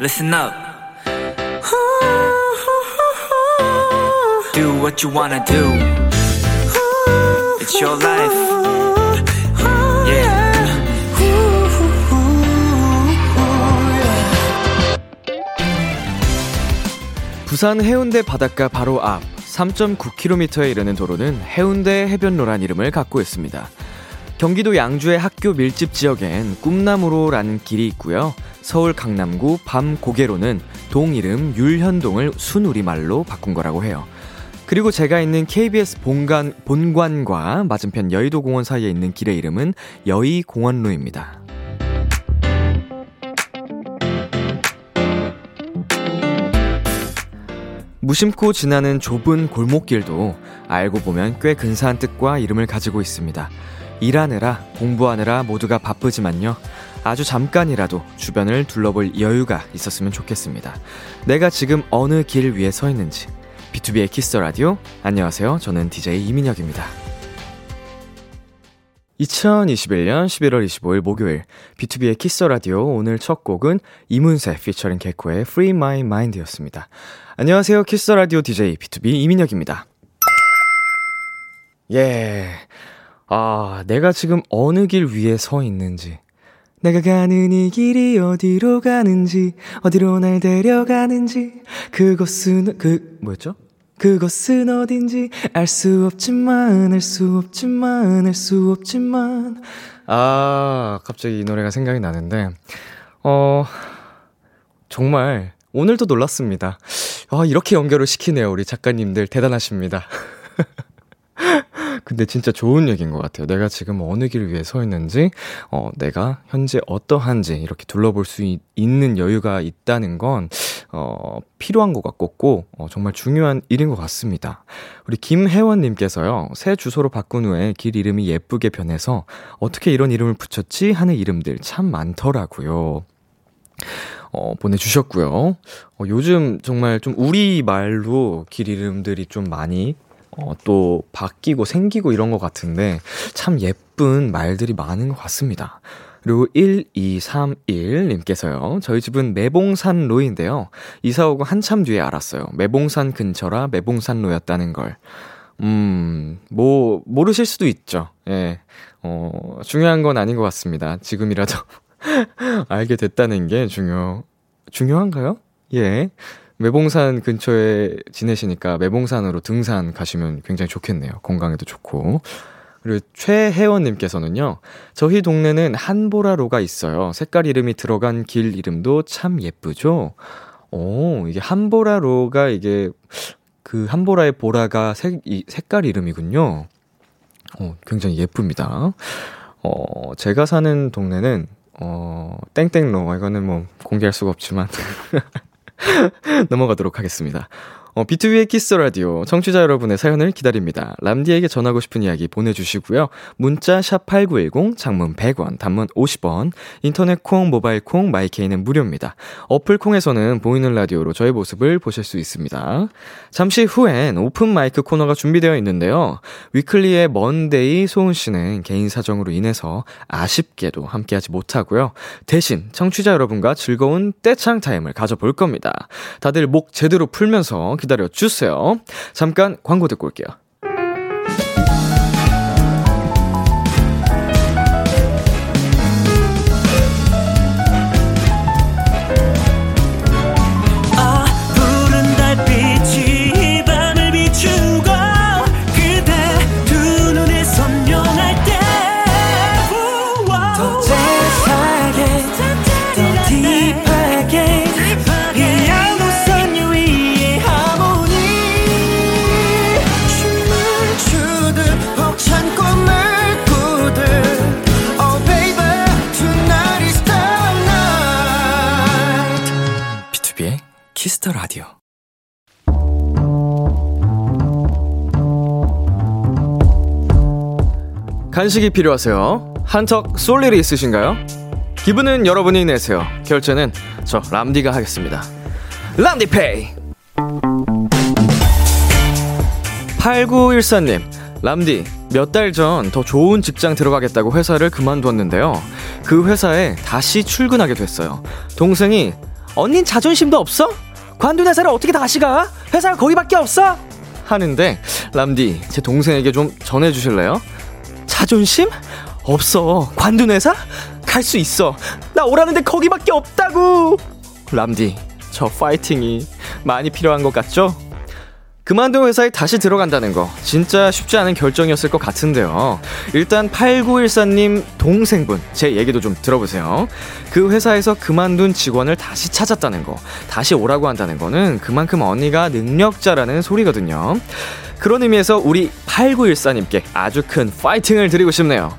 listen up. Do what you wanna do. It's your life. Yeah. 부산 해운대 바닷가 바로 앞 3.9km에 이르는 도로는 해운대 해변로란 이름을 갖고 있습니다. 경기도 양주의 학교 밀집 지역엔 꿈나무로라는 길이 있고요. 서울 강남구 밤고개로는 동 이름 율현동을 순우리말로 바꾼 거라고 해요. 그리고 제가 있는 KBS 본관, 본관과 맞은편 여의도공원 사이에 있는 길의 이름은 여의공원로입니다. 무심코 지나는 좁은 골목길도 알고 보면 꽤 근사한 뜻과 이름을 가지고 있습니다. 일하느라, 공부하느라 모두가 바쁘지만요. 아주 잠깐이라도 주변을 둘러볼 여유가 있었으면 좋겠습니다. 내가 지금 어느 길 위에 서 있는지. 비투비의 키스 더 라디오. 안녕하세요. 저는 DJ 이민혁입니다. 2021년 11월 25일 목요일 비투비의 키스 더 라디오 오늘 첫 곡은 이문세 피처링 개코의 Free My Mind였습니다. 안녕하세요. 키스 라디오 DJ B2B 이민혁입니다. 예. 아, 내가 지금 어느 길 위에 서 있는지 내가 가는 이 길이 어디로 가는지, 어디로 날 데려가는지, 그곳은, 그, 뭐였죠? 그곳은 어딘지 알 수 없지만, 알 수 없지만, 알 수 없지만. 아, 갑자기 이 노래가 생각이 나는데, 어, 정말, 오늘도 놀랐습니다. 아, 이렇게 연결을 시키네요. 우리 작가님들 대단하십니다. 근데 진짜 좋은 얘기인 것 같아요. 내가 지금 어느 길 위에 서 있는지, 어, 내가 현재 어떠한지 이렇게 둘러볼 수 있, 는 여유가 있다는 건, 어, 필요한 것 같고, 어, 정말 중요한 일인 것 같습니다. 우리 김혜원님께서요, 새 주소로 바꾼 후에 길 이름이 예쁘게 변해서 어떻게 이런 이름을 붙였지 하는 이름들 참 많더라고요. 어, 보내주셨고요. 어, 요즘 정말 좀 우리 말로 길 이름들이 좀 많이 어, 또 바뀌고 생기고 이런 것 같은데 참 예쁜 말들이 많은 것 같습니다. 그리고 1231님께서요. 저희 집은 매봉산 로인데요. 이사 오고 한참 뒤에 알았어요. 매봉산 근처라 매봉산 로였다는 걸. 음, 뭐, 모르실 수도 있죠. 예. 어, 중요한 건 아닌 것 같습니다. 지금이라도 알게 됐다는 게 중요, 중요한가요? 예. 매봉산 근처에 지내시니까 매봉산으로 등산 가시면 굉장히 좋겠네요. 건강에도 좋고. 그리고 최혜원님께서는요, 저희 동네는 한보라로가 있어요. 색깔 이름이 들어간 길 이름도 참 예쁘죠? 오, 이게 한보라로가 이게 그 한보라의 보라가 색, 이, 색깔 이름이군요. 어, 굉장히 예쁩니다. 어, 제가 사는 동네는, 어, 땡땡로. 이거는 뭐 공개할 수가 없지만. 넘어가도록 하겠습니다. 어, 비투비의 키스 더 라디오 청취자 여러분의 사연을 기다립니다. 람디에게 전하고 싶은 이야기 보내주시고요. 문자 샵 #8910 장문 100원, 단문 50원, 인터넷 콩, 모바일 콩, 마이케이는 무료입니다. 어플 콩에서는 보이는 라디오로 저의 모습을 보실 수 있습니다. 잠시 후엔 오픈 마이크 코너가 준비되어 있는데요. 위클리의 먼데이 소은 씨는 개인 사정으로 인해서 아쉽게도 함께하지 못하고요. 대신 청취자 여러분과 즐거운 떼창 타임을 가져볼 겁니다. 다들 목 제대로 풀면서 기다려 주세요. 잠깐 광고 듣고 올게요. 키스 더 라디오. 간식이 필요하세요? 한턱 쏠 일이 있으신가요? 기분은 여러분이 내세요. 결제는 저 람디가 하겠습니다. 람디페이! 8914님, 람디, 몇 달 전 더 좋은 직장 들어가겠다고 회사를 그만두었는데요. 그 회사에 다시 출근하게 됐어요. 동생이 언닌 자존심도 없어? 관둔 회사를 어떻게 다시 가? 회사가 거기밖에 없어? 하는데 람디 제 동생에게 좀 전해주실래요? 자존심? 없어 관둔 회사? 갈 수 있어 나 오라는데 거기밖에 없다고 람디 저 파이팅이 많이 필요한 것 같죠? 그만둔 회사에 다시 들어간다는 거 진짜 쉽지 않은 결정이었을 것 같은데요. 일단 8914님 동생분 제 얘기도 좀 들어보세요. 그 회사에서 그만둔 직원을 다시 찾았다는 거, 다시 오라고 한다는 거는 그만큼 언니가 능력자라는 소리거든요. 그런 의미에서 우리 8914님께 아주 큰 파이팅을 드리고 싶네요.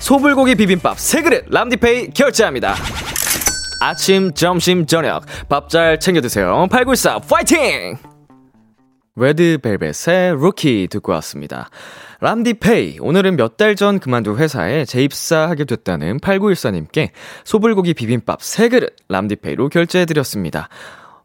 소불고기 비빔밥 3그릇 람디페이 결제합니다. 아침, 점심, 저녁 밥 잘 챙겨 드세요. 8914 파이팅! 레드벨벳의 루키 듣고 왔습니다. 람디페이, 오늘은 몇 달 전 그만둔 회사에 재입사하게 됐다는 8914님께 소불고기 비빔밥 3그릇 람디페이로 결제해드렸습니다.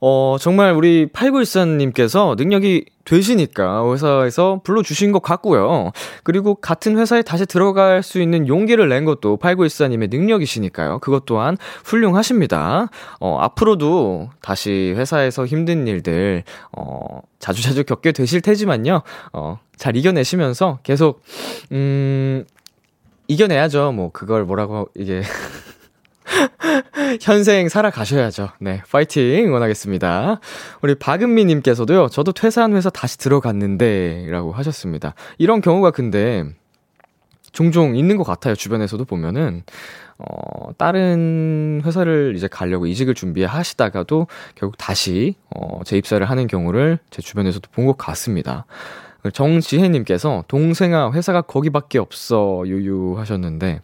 어, 정말 우리 8914님께서 능력이 되시니까 회사에서 불러주신 것 같고요. 그리고 같은 회사에 다시 들어갈 수 있는 용기를 낸 것도 8914님의 능력이시니까요. 그것 또한 훌륭하십니다. 어, 앞으로도 다시 회사에서 힘든 일들, 어, 자주자주 겪게 되실 테지만요. 어, 잘 이겨내시면서 계속, 음, 이겨내야죠. 뭐, 그걸 뭐라고, 이게. 현생 살아가셔야죠. 네, 파이팅 응원하겠습니다. 우리 박은미 님께서도요, 저도 퇴사한 회사 다시 들어갔는데, 라고 하셨습니다. 이런 경우가 근데, 종종 있는 것 같아요. 주변에서도 보면은, 어, 다른 회사를 이제 가려고 이직을 준비하시다가도 결국 다시, 어, 재입사를 하는 경우를 제 주변에서도 본 것 같습니다. 정지혜님께서 동생아 회사가 거기밖에 없어 유유 하셨는데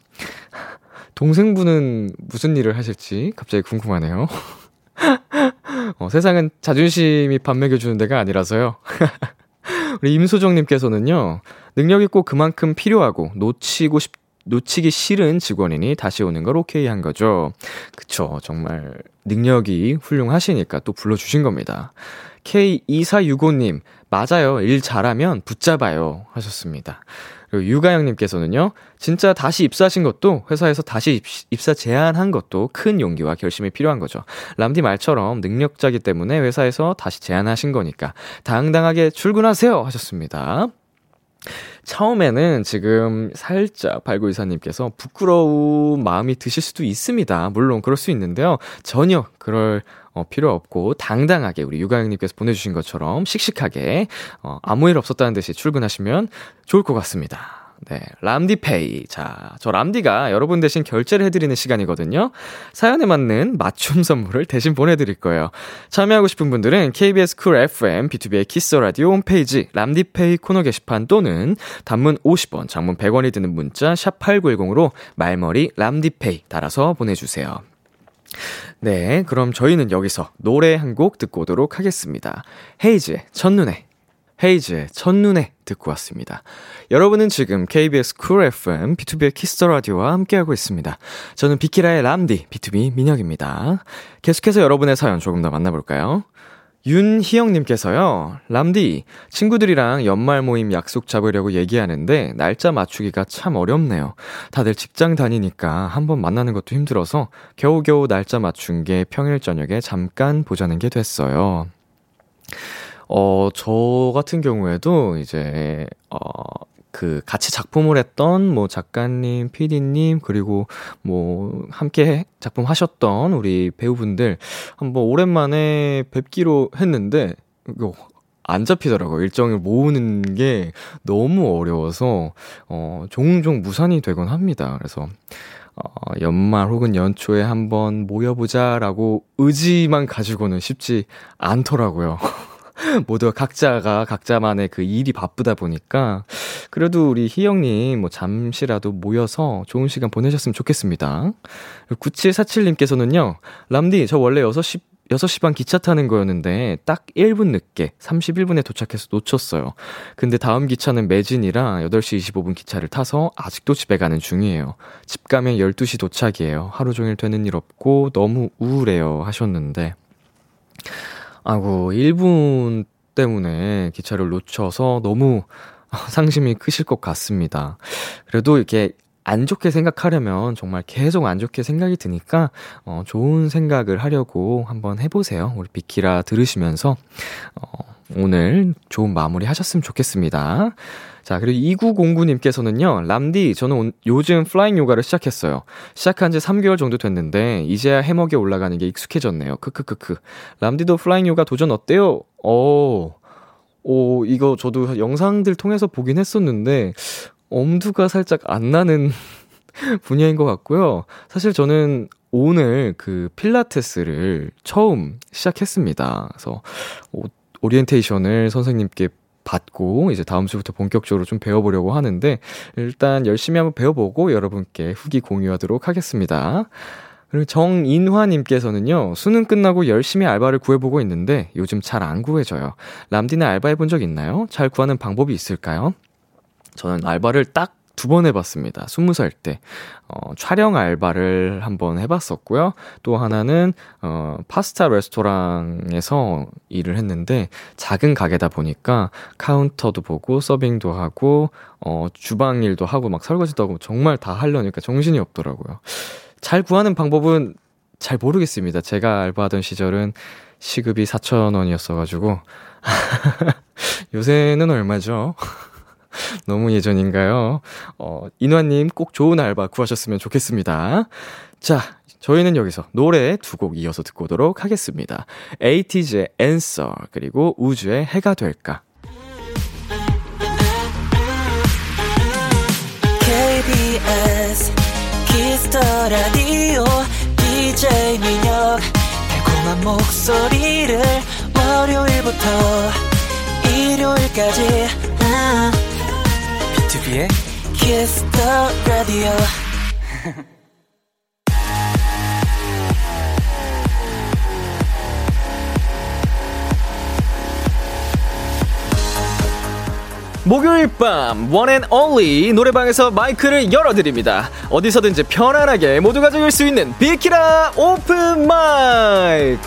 동생분은 무슨 일을 하실지 갑자기 궁금하네요. 어, 세상은 자존심이 밥 먹여주는 데가 아니라서요. 우리 임소정님께서는요, 능력이 꼭 그만큼 필요하고 놓치고 싶, 놓치기 싫은 직원이니 다시 오는 걸 오케이 한 거죠. 그쵸. 정말 능력이 훌륭하시니까 또 불러주신 겁니다. K2465님, 맞아요. 일 잘하면 붙잡아요. 하셨습니다. 그리고 유가영님께서는요, 진짜 다시 입사하신 것도 회사에서 다시 입사 제안한 것도 큰 용기와 결심이 필요한 거죠. 람디 말처럼 능력자기 때문에 회사에서 다시 제안하신 거니까 당당하게 출근하세요 하셨습니다. 처음에는 지금 살짝 발굴이사님께서 부끄러운 마음이 드실 수도 있습니다. 물론 그럴 수 있는데요. 전혀 그럴 어, 필요 없고 당당하게 우리 유가영님께서 보내주신 것처럼 씩씩하게 어, 아무 일 없었다는 듯이 출근하시면 좋을 것 같습니다. 네, 람디페이. 자, 저 람디가 여러분 대신 결제를 해드리는 시간이거든요. 사연에 맞는 맞춤 선물을 대신 보내드릴 거예요. 참여하고 싶은 분들은 KBS 쿨 FM, 비투비의 키스 더 라디오 홈페이지 람디페이 코너 게시판 또는 단문 50원, 장문 100원이 드는 문자 샵 8910으로 말머리 람디페이 달아서 보내주세요. 네, 그럼 저희는 여기서 노래 한 곡 듣고 오도록 하겠습니다. 헤이즈의 첫눈에 헤이즈의 첫눈에 듣고 왔습니다. 여러분은 지금 KBS 쿨 FM, 비투비의 키스 더 라디오와 함께하고 있습니다. 저는 비키라의 람디, B2B 민혁입니다. 계속해서 여러분의 사연 조금 더 만나볼까요? 윤희영님께서요, 람디, 친구들이랑 연말 모임 약속 잡으려고 얘기하는데, 날짜 맞추기가 참 어렵네요. 다들 직장 다니니까 한번 만나는 것도 힘들어서, 겨우겨우 날짜 맞춘 게 평일 저녁에 잠깐 보자는 게 됐어요. 어, 저 같은 경우에도 이제, 어, 그 같이 작품을 했던 뭐 작가님, PD님 그리고 뭐 함께 작품 하셨던 우리 배우분들 한번 오랜만에 뵙기로 했는데 이거 안 잡히더라고요. 일정을 모으는 게 너무 어려워서 어 종종 무산이 되곤 합니다. 그래서 어 연말 혹은 연초에 한번 모여보자라고 의지만 가지고는 쉽지 않더라고요. 모두 각자가 각자만의 그 일이 바쁘다 보니까 그래도 우리 희영님 뭐 잠시라도 모여서 좋은 시간 보내셨으면 좋겠습니다. 9747님께서는요, 람디, 저 원래 6시 6시 반 기차 타는 거였는데 딱 1분 늦게 31분에 도착해서 놓쳤어요. 근데 다음 기차는 매진이라 8시 25분 기차를 타서 아직도 집에 가는 중이에요. 집 가면 12시 도착이에요. 하루 종일 되는 일 없고 너무 우울해요 하셨는데 아고 1분 때문에 기차를 놓쳐서 너무 상심이 크실 것 같습니다. 그래도 이렇게 안 좋게 생각하려면 정말 계속 안 좋게 생각이 드니까, 어, 좋은 생각을 하려고 한번 해보세요. 우리 비키라 들으시면서, 어, 오늘 좋은 마무리 하셨으면 좋겠습니다. 자, 그리고 2909님께서는요, 람디, 저는 온, 요즘 flying 요가를 시작했어요. 시작한 지 3개월 정도 됐는데, 이제야 해먹에 올라가는 게 익숙해졌네요. 크크크크. 람디도 flying 요가 도전 어때요? 어, 오, 이거 저도 영상들 통해서 보긴 했었는데, 엄두가 살짝 안 나는 분야인 것 같고요. 사실 저는 오늘 그 필라테스를 처음 시작했습니다. 그래서 오, 오리엔테이션을 선생님께 받고 이제 다음 주부터 본격적으로 좀 배워보려고 하는데 일단 열심히 한번 배워보고 여러분께 후기 공유하도록 하겠습니다. 그리고 정인화님께서는요, 수능 끝나고 열심히 알바를 구해보고 있는데 요즘 잘 안 구해져요. 람디는 알바 해본 적 있나요? 잘 구하는 방법이 있을까요? 저는 알바를 딱 두 번 해봤습니다. 스무 살 때. 어, 촬영 알바를 한번 해봤었고요. 또 하나는, 어, 파스타 레스토랑에서 일을 했는데, 작은 가게다 보니까 카운터도 보고, 서빙도 하고, 어, 주방 일도 하고, 막 설거지도 하고, 정말 다 하려니까 정신이 없더라고요. 잘 구하는 방법은 잘 모르겠습니다. 제가 알바하던 시절은 시급이 4,000원이었어가지고. 요새는 얼마죠? 너무 예전인가요? 어, 인화님 꼭 좋은 알바 구하셨으면 좋겠습니다. 자, 저희는 여기서 노래 두 곡 이어서 듣고 오도록 하겠습니다. 에이티즈의 Answer, 그리고 우주의 해가 될까. KBS 키스터 라디오 DJ 민혁 달콤한 목소리를 월요일부터 일요일까지 아, B2B의 키스터 라디오 목요일 밤 one and only 노래방에서 마이크를 열어드립니다. 어디서든지 편안하게 모두가 즐길 수 있는 비키라 오픈 마이크.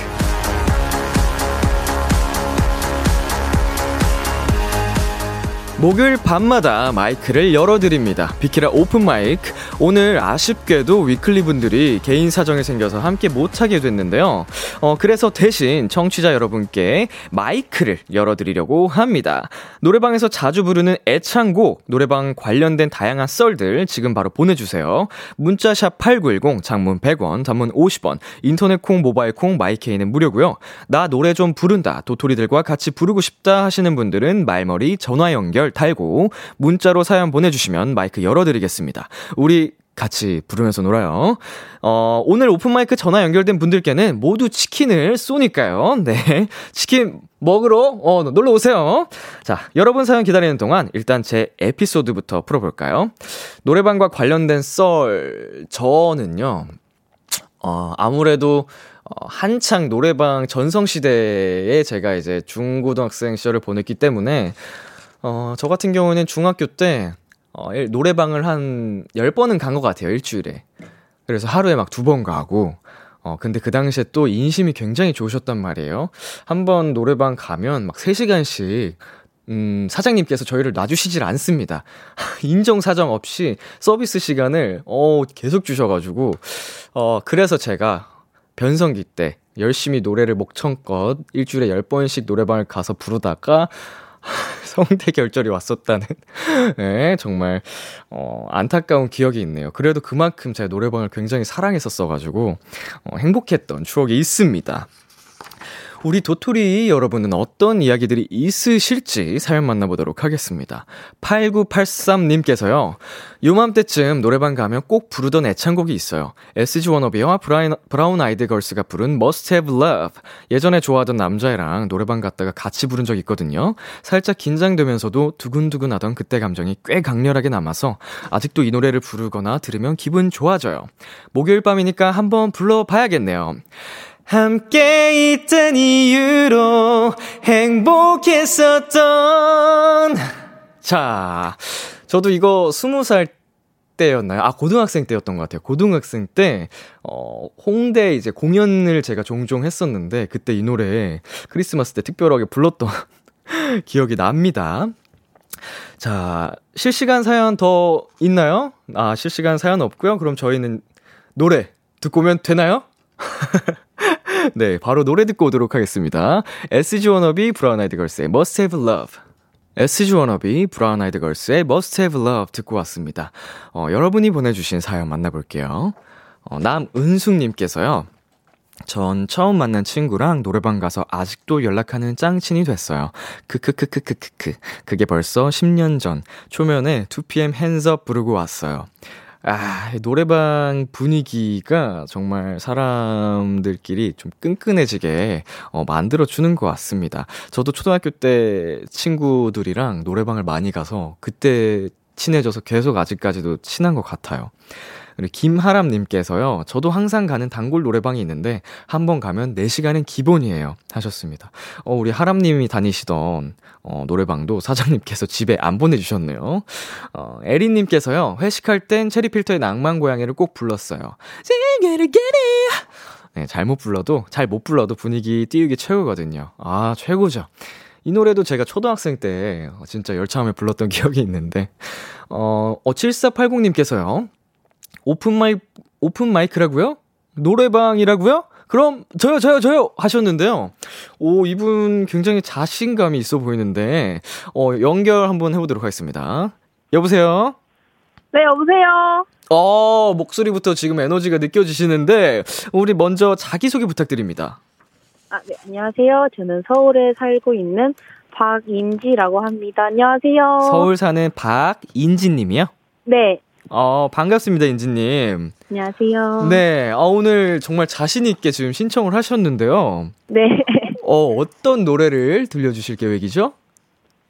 목요일 밤마다 마이크를 열어드립니다. 비키라 오픈 마이크. 오늘 아쉽게도 위클리 분들이 개인 사정이 생겨서 함께 못하게 됐는데요. 어, 그래서 대신 청취자 여러분께 마이크를 열어드리려고 합니다. 노래방에서 자주 부르는 애창곡, 노래방 관련된 다양한 썰들 지금 바로 보내주세요. 문자샵 8910, 장문 100원, 단문 50원, 인터넷 콩, 모바일 콩, 마이케이는 무료고요. 나 노래 좀 부른다, 도토리들과 같이 부르고 싶다 하시는 분들은 말머리 전화 연결 달고 문자로 사연 보내주시면 마이크 열어드리겠습니다. 우리 같이 부르면서 놀아요. 어, 오늘 오픈마이크 전화 연결된 분들께는 모두 치킨을 쏘니까요. 네. 치킨 먹으러, 어, 놀러 오세요. 자, 여러분 사연 기다리는 동안 일단 제 에피소드부터 풀어볼까요? 노래방과 관련된 썰, 저는요, 어, 아무래도 어, 한창 노래방 전성시대에 제가 이제 중고등학생 시절을 보냈기 때문에 어, 저 같은 경우는 중학교 때, 어, 노래방을 한 10번은 간 것 같아요, 일주일에. 그래서 하루에 막 두 번 가고, 어, 근데 그 당시에 또 인심이 굉장히 좋으셨단 말이에요. 한 번 노래방 가면 막 3시간씩, 음, 사장님께서 저희를 놔주시질 않습니다. 인정사정 없이 서비스 시간을, 어, 계속 주셔가지고, 어, 그래서 제가 변성기 때 열심히 노래를 목청껏 일주일에 10번씩 노래방을 가서 부르다가, 성대 결절이 왔었다는, 네, 정말, 어, 안타까운 기억이 있네요. 그래도 그만큼 제가 노래방을 굉장히 사랑했었어가지고, 어, 행복했던 추억이 있습니다. 우리 도토리 여러분은 어떤 이야기들이 있으실지 사연 만나보도록 하겠습니다. 8983님께서요, 요맘때쯤 노래방 가면 꼭 부르던 애창곡이 있어요. SG 워너비와 브라인, 브라운 아이드 걸스가 부른 Must Have Love. 예전에 좋아하던 남자애랑 노래방 갔다가 같이 부른 적 있거든요. 살짝 긴장되면서도 두근두근 하던 그때 감정이 꽤 강렬하게 남아서 아직도 이 노래를 부르거나 들으면 기분 좋아져요. 목요일 밤이니까 한번 불러봐야겠네요. 함께 있던 이유로 행복했었던. 자, 저도 이거 스무 살 때였나요? 아, 고등학생 때였던 것 같아요. 고등학생 때, 어, 홍대 이제 공연을 제가 종종 했었는데, 그때 이 노래 크리스마스 때 특별하게 불렀던 기억이 납니다. 자, 실시간 사연 더 있나요? 아, 실시간 사연 없고요. 그럼 저희는 노래 듣고 오면 되나요? 네, 바로 노래 듣고 오도록 하겠습니다. SG 워너비 브라운 아이드 걸스의 Must Have Love. SG 워너비 브라운 아이드 걸스의 Must Have Love 듣고 왔습니다. 어, 여러분이 보내주신 사연 만나볼게요. 어, 남은숙님께서요. 전 처음 만난 친구랑 노래방 가서 아직도 연락하는 짱친이 됐어요. 크크크크크크크. 그게 벌써 10년 전 초면에 2PM 핸즈업 부르고 왔어요. 아, 노래방 분위기가 정말 사람들끼리 좀 끈끈해지게 어, 만들어주는 것 같습니다. 저도 초등학교 때 친구들이랑 노래방을 많이 가서 그때 친해져서 계속 아직까지도 친한 것 같아요. 그리고 김하람님께서요, 저도 항상 가는 단골 노래방이 있는데, 한 번 가면 4시간은 기본이에요. 하셨습니다. 어, 우리 하람님이 다니시던, 어, 노래방도 사장님께서 집에 안 보내주셨네요. 어, 에리님께서요, 회식할 땐 체리필터의 낭만 고양이를 꼭 불렀어요. 네, 잘못 불러도, 잘 못 불러도 분위기 띄우기 최고거든요. 아, 최고죠. 이 노래도 제가 초등학생 때 진짜 열차음에 불렀던 기억이 있는데, 어, 어, 7480님께서요, 오픈 마이, 오픈 마이크라고요? 노래방이라고요? 그럼 저요 저요 저요 하셨는데요. 오 이분 굉장히 자신감이 있어 보이는데 어 연결 한번 해보도록 하겠습니다. 여보세요. 네 여보세요. 어 목소리부터 지금 에너지가 느껴지시는데 우리 먼저 자기 소개 부탁드립니다. 아, 네, 안녕하세요. 저는 서울에 살고 있는 박인지라고 합니다. 안녕하세요. 서울 사는 박인지님이요? 네. 어, 반갑습니다, 인지님. 안녕하세요. 네, 어, 오늘 정말 자신있게 지금 신청을 하셨는데요. 네. 어, 어떤 노래를 들려주실 계획이죠?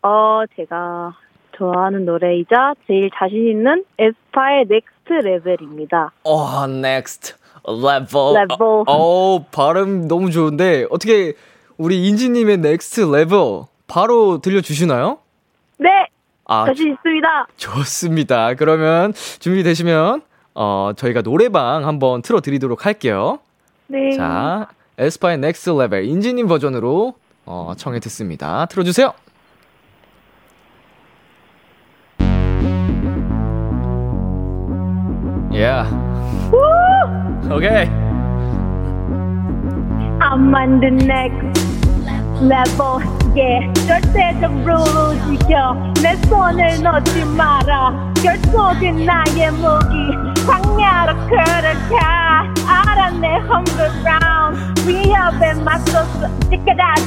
어, 제가 좋아하는 노래이자 제일 자신 있는 에스파의 넥스트 레벨입니다. 어, 넥스트 레벨. 레벨. 어, 어, 발음 너무 좋은데, 어떻게 우리 인지님의 넥스트 레벨 바로 들려주시나요? 네! 아, 자신 있습니다. 좋습니다. 그러면 준비되시면 어, 저희가 노래방 한번 틀어드리도록 할게요. 네. 자, 에스파의 넥스트 레벨 인지님 버전으로 어, 청해 듣습니다. 틀어주세요. Yeah. 오케이. I'm on the next level. Yeah. 절대적으로 지켜. 내 손을 놓지 마라. 결속은 나의 무기. 광야로 걸어가. 알아 내 hunger round. 위협에 맞서서. Check it out.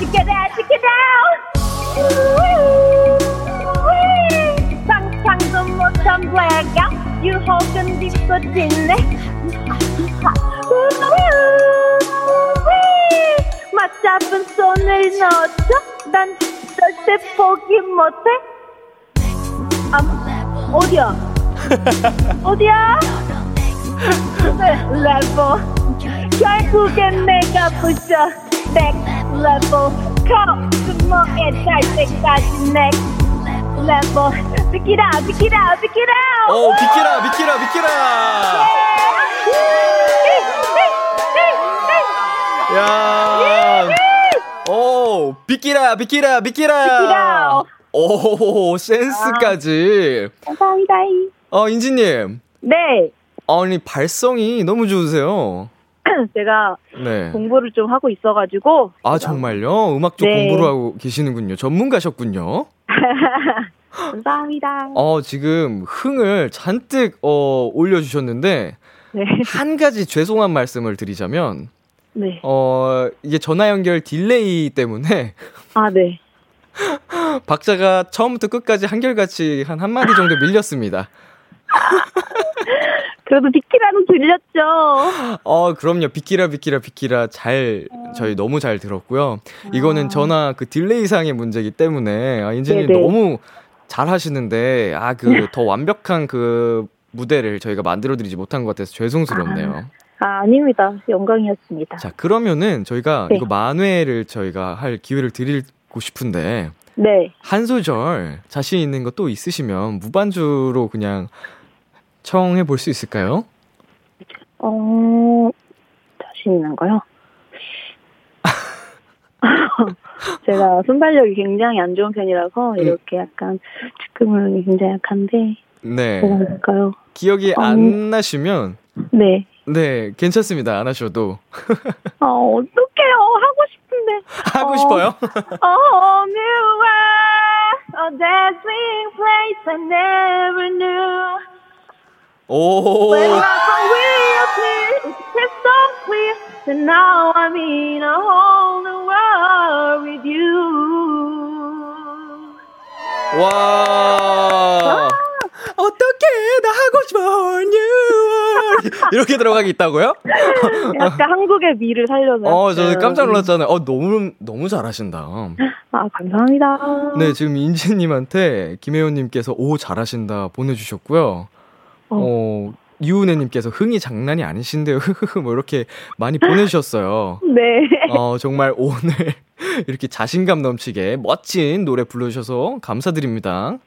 상상도 못한 blackout. 유혹은 뒤끝이네. 맞잡은 손을 넣어줘. 난 절대 포기 못해. 아, 어디야? 어디야? 네, 레벨 결국엔 내가 부셔 next level. 코스모에 달 때까지 next level. pick it up pick it up pick it up 오, 비키라, 비키라, 비키라! 야 오, 비키라, 비키라, 비키라! 비키라. 오, 센스까지. 감사합니다 어, 인지님. 네 아니, 발성이 너무 좋으세요. 제가 네. 공부를 좀 하고 있어가지고 아, 정말요? 음악 쪽 네. 공부를 하고 계시는군요. 전문가셨군요. 감사합니다. 어, 지금 흥을 잔뜩, 어, 올려주셨는데, 네. 한 가지 죄송한 말씀을 드리자면, 네. 어, 이게 전화 연결 딜레이 때문에, 아, 네. 박자가 처음부터 끝까지 한결같이 한 한마디 정도 밀렸습니다. 그래도 비키라는 들렸죠. 어, 그럼요. 비키라, 비키라, 비키라. 잘, 저희 너무 잘 들었고요. 이거는 전화 그 딜레이상의 문제이기 때문에, 아, 인지님 네네. 너무 잘 하시는데, 아, 그 더 완벽한 그 무대를 저희가 만들어드리지 못한 것 같아서 죄송스럽네요. 아, 아닙니다. 영광이었습니다. 자, 그러면은 저희가 네. 이거 만회를 저희가 할 기회를 드리고 싶은데, 네. 한 소절 자신 있는 거 또 있으시면 무반주로 그냥 청해 볼 수 있을까요? 어, 자신 있는 거요? 제가 순발력이 굉장히 안 좋은 편이라서 음. 이렇게 약간 즉흥력이 굉장히 약한데 네. 뭐가 될까요? 기억이 어. 안 나시면 네. 네, 괜찮습니다. 안 하셔도. 어, 어떡해요. 하고 싶은데. 하고 어. 싶어요? Oh, new world, a dancing place I never knew. 오. When my will clear, it's crystal clear. And now I'm in a whole new world with you. 와. 하고 싶어 뉴 이렇게 들어가기 있다고요? 약간 한국의 미를 살려서. 어, 저는 깜짝 놀랐잖아요. 어, 너무 너무 잘하신다. 아, 감사합니다. 네, 지금 인지 님한테 김혜원 님께서 오 잘하신다 보내 주셨고요. 어, 유은혜님께서 흥이 장난이 아니신데요. 흐흐흐 뭐 이렇게 많이 보내주셨어요. 네. 어, 정말 오늘 이렇게 자신감 넘치게 멋진 노래 불러주셔서 감사드립니다.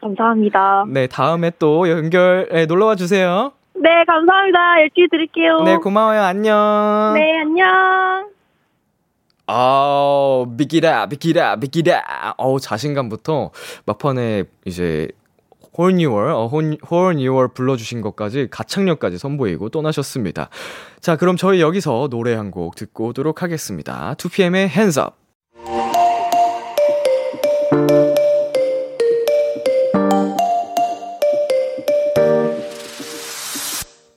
감사합니다. 네, 다음에 또 연결에 놀러 와 주세요. 네, 감사합니다. 열심히 들을게요. 네, 고마워요. 안녕. 네, 안녕. 아, 비키라, 비키라, 비키라. 어우, 자신감부터 막판에 이제 홀 뉴얼, 어, 홀, 홀 뉴얼 불러주신 것까지 가창력까지 선보이고 떠나셨습니다. 자, 그럼 저희 여기서 노래 한 곡 듣고 오도록 하겠습니다. 2PM의 Hands Up.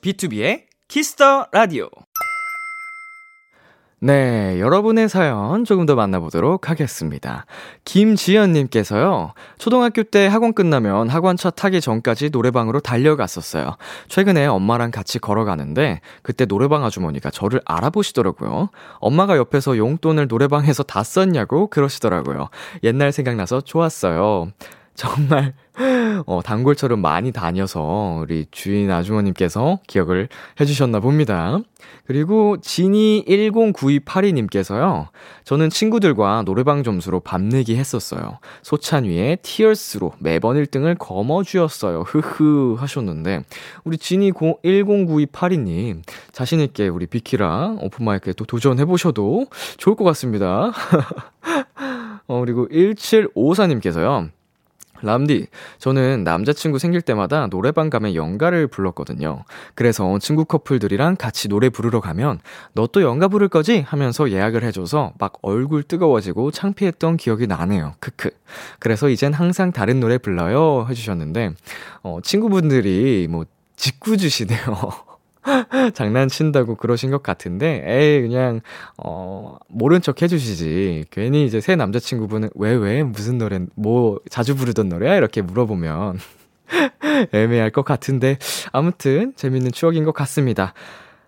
B2B의 키스터 라디오. 네, 여러분의 사연 조금 더 만나보도록 하겠습니다. 김지연님께서요, 초등학교 때 학원 끝나면 학원차 타기 전까지 노래방으로 달려갔었어요. 최근에 엄마랑 같이 걸어가는데, 그때 노래방 아주머니가 저를 알아보시더라고요. 엄마가 옆에서 용돈을 노래방에서 다 썼냐고 그러시더라고요. 옛날 생각나서 좋았어요. 정말 어, 단골처럼 많이 다녀서 우리 주인 아주머님께서 기억을 해주셨나 봅니다. 그리고 지니109282님께서요. 저는 친구들과 노래방 점수로 밤내기 했었어요. 소찬위의 티얼스로 매번 1등을 거머쥐었어요. 흐흐 하셨는데 우리 지니109282님 자신 있게 우리 비키랑 오픈마이크에 또 도전해보셔도 좋을 것 같습니다. 어, 그리고 1754님께서요. 람디, 저는 남자친구 생길 때마다 노래방 가면 연가를 불렀거든요. 그래서 친구 커플들이랑 같이 노래 부르러 가면 너 또 연가 부를 거지? 하면서 예약을 해줘서 막 얼굴 뜨거워지고 창피했던 기억이 나네요. 크크. 그래서 이젠 항상 다른 노래 불러요. 해주셨는데, 어, 친구분들이 뭐, 짓궂으시네요. 장난친다고 그러신 것 같은데, 에이, 그냥, 어, 모른 척 해주시지. 괜히 이제 새 남자친구분은, 왜, 왜? 무슨 노래, 뭐, 자주 부르던 노래야? 이렇게 물어보면, 애매할 것 같은데, 아무튼, 재밌는 추억인 것 같습니다.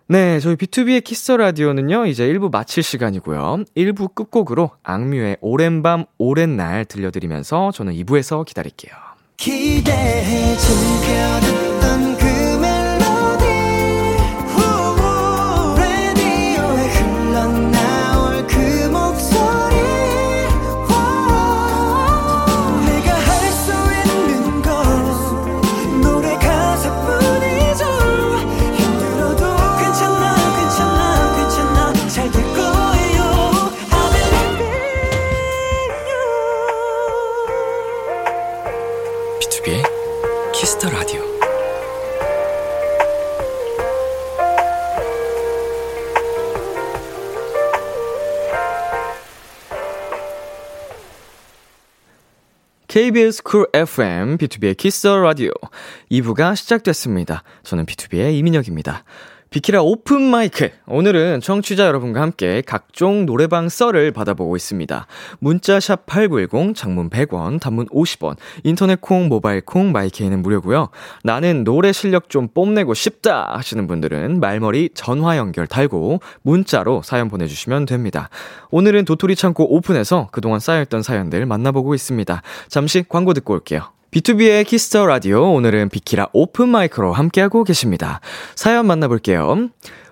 네, 저희 B2B의 키스 라디오는요, 이제 1부 마칠 시간이고요. 1부 끝곡으로 악뮤의 오랜 밤, 오랜 날 들려드리면서 저는 2부에서 기다릴게요. 기대해 즐겨 KBS 쿨 FM, B2B의 키스터 라디오 2부가 시작됐습니다. 저는 B2B의 이민혁입니다. 비키라 오픈 마이크. 오늘은 청취자 여러분과 함께 각종 노래방 썰을 받아보고 있습니다. 문자샵 8910, 장문 100원, 단문 50원, 인터넷 콩, 모바일 콩, 마이케이는 무료고요. 나는 노래 실력 좀 뽐내고 싶다 하시는 분들은 말머리 전화 연결 달고 문자로 사연 보내주시면 됩니다. 오늘은 도토리 창고 오픈해서 그동안 쌓여있던 사연들 만나보고 있습니다. 잠시 광고 듣고 올게요. B2B의 키스터 라디오 오늘은 비키라 오픈 마이크로 함께하고 계십니다. 사연 만나볼게요.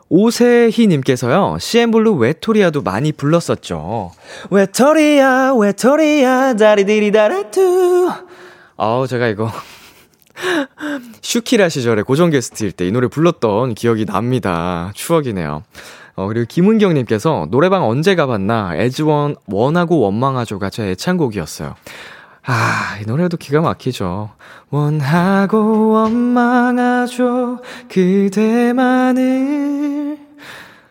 오세희님께서요, CM블루 외토리아도 많이 불렀었죠. 외토리아, 외토리아, 다리디리다라뚜. 아우, 제가 이거 슈키라 시절에 고정 게스트일 때 이 노래 불렀던 기억이 납니다. 추억이네요. 어, 그리고 김은경님께서 노래방 언제 가봤나? 에즈원 원하고 원망하죠가 제 애창곡이었어요. 아, 이 노래도 기가 막히죠. 원하고 원망하죠. 그대만을.